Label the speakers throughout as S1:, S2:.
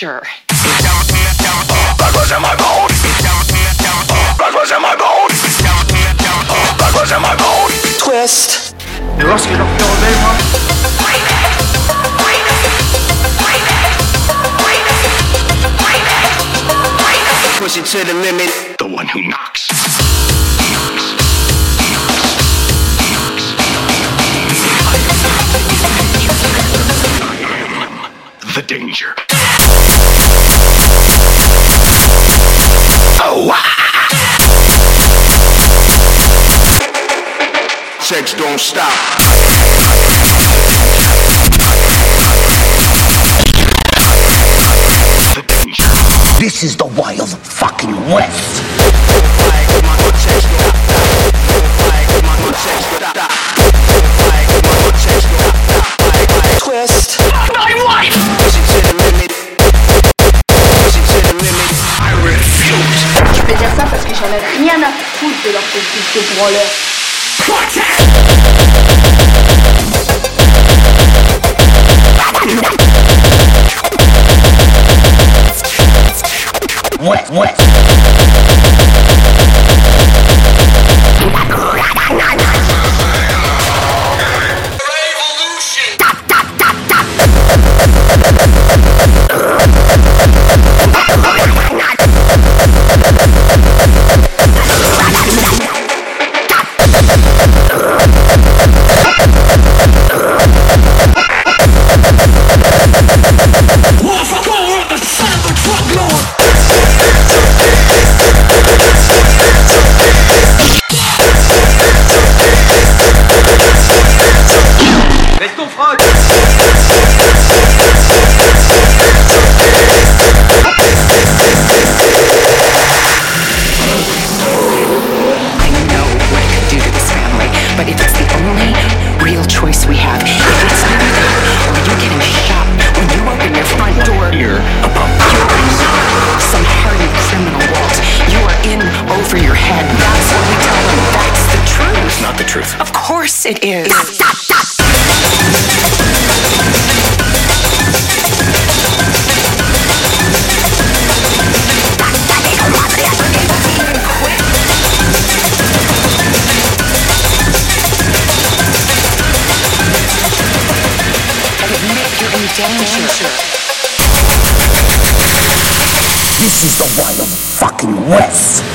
S1: danger.
S2: Blood was in my bones. Blood was in my bones. Blood was in my bones.
S3: Twist.
S4: Et voir ce que je leur fais
S3: Push it to the limit.
S2: The one who knocks. The danger.
S3: Sex don't stop.
S5: This is the wild fucking west.
S3: Twist.
S2: My wife! I refuse.
S6: Je vais dire ça parce que j'en ai rien à foutre de leur position branleur.
S1: What? Choice we have, if it's that or you getting shot when you open your front door,
S2: You're
S1: in some hardened criminal vault. You are in over your head. That's what we tell them. That's the truth.
S2: It's Not the truth.
S1: Of course it is.
S5: This is the wild fucking west.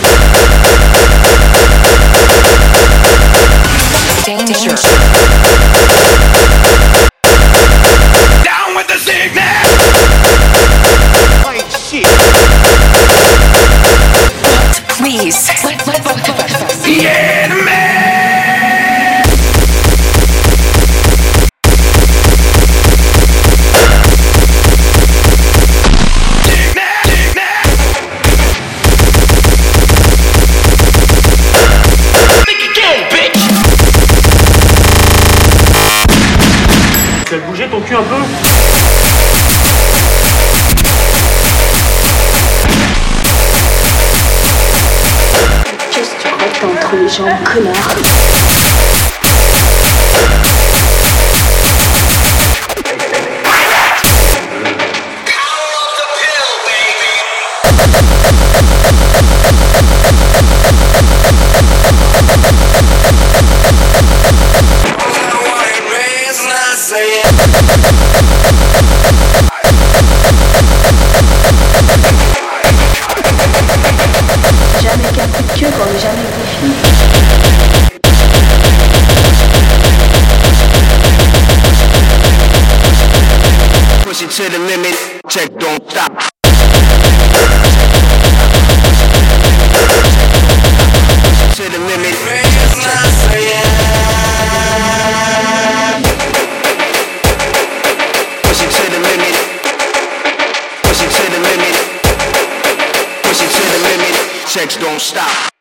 S4: ton cul un peu
S6: entre les jambes, connard.
S3: It's not saying. legs don't stop.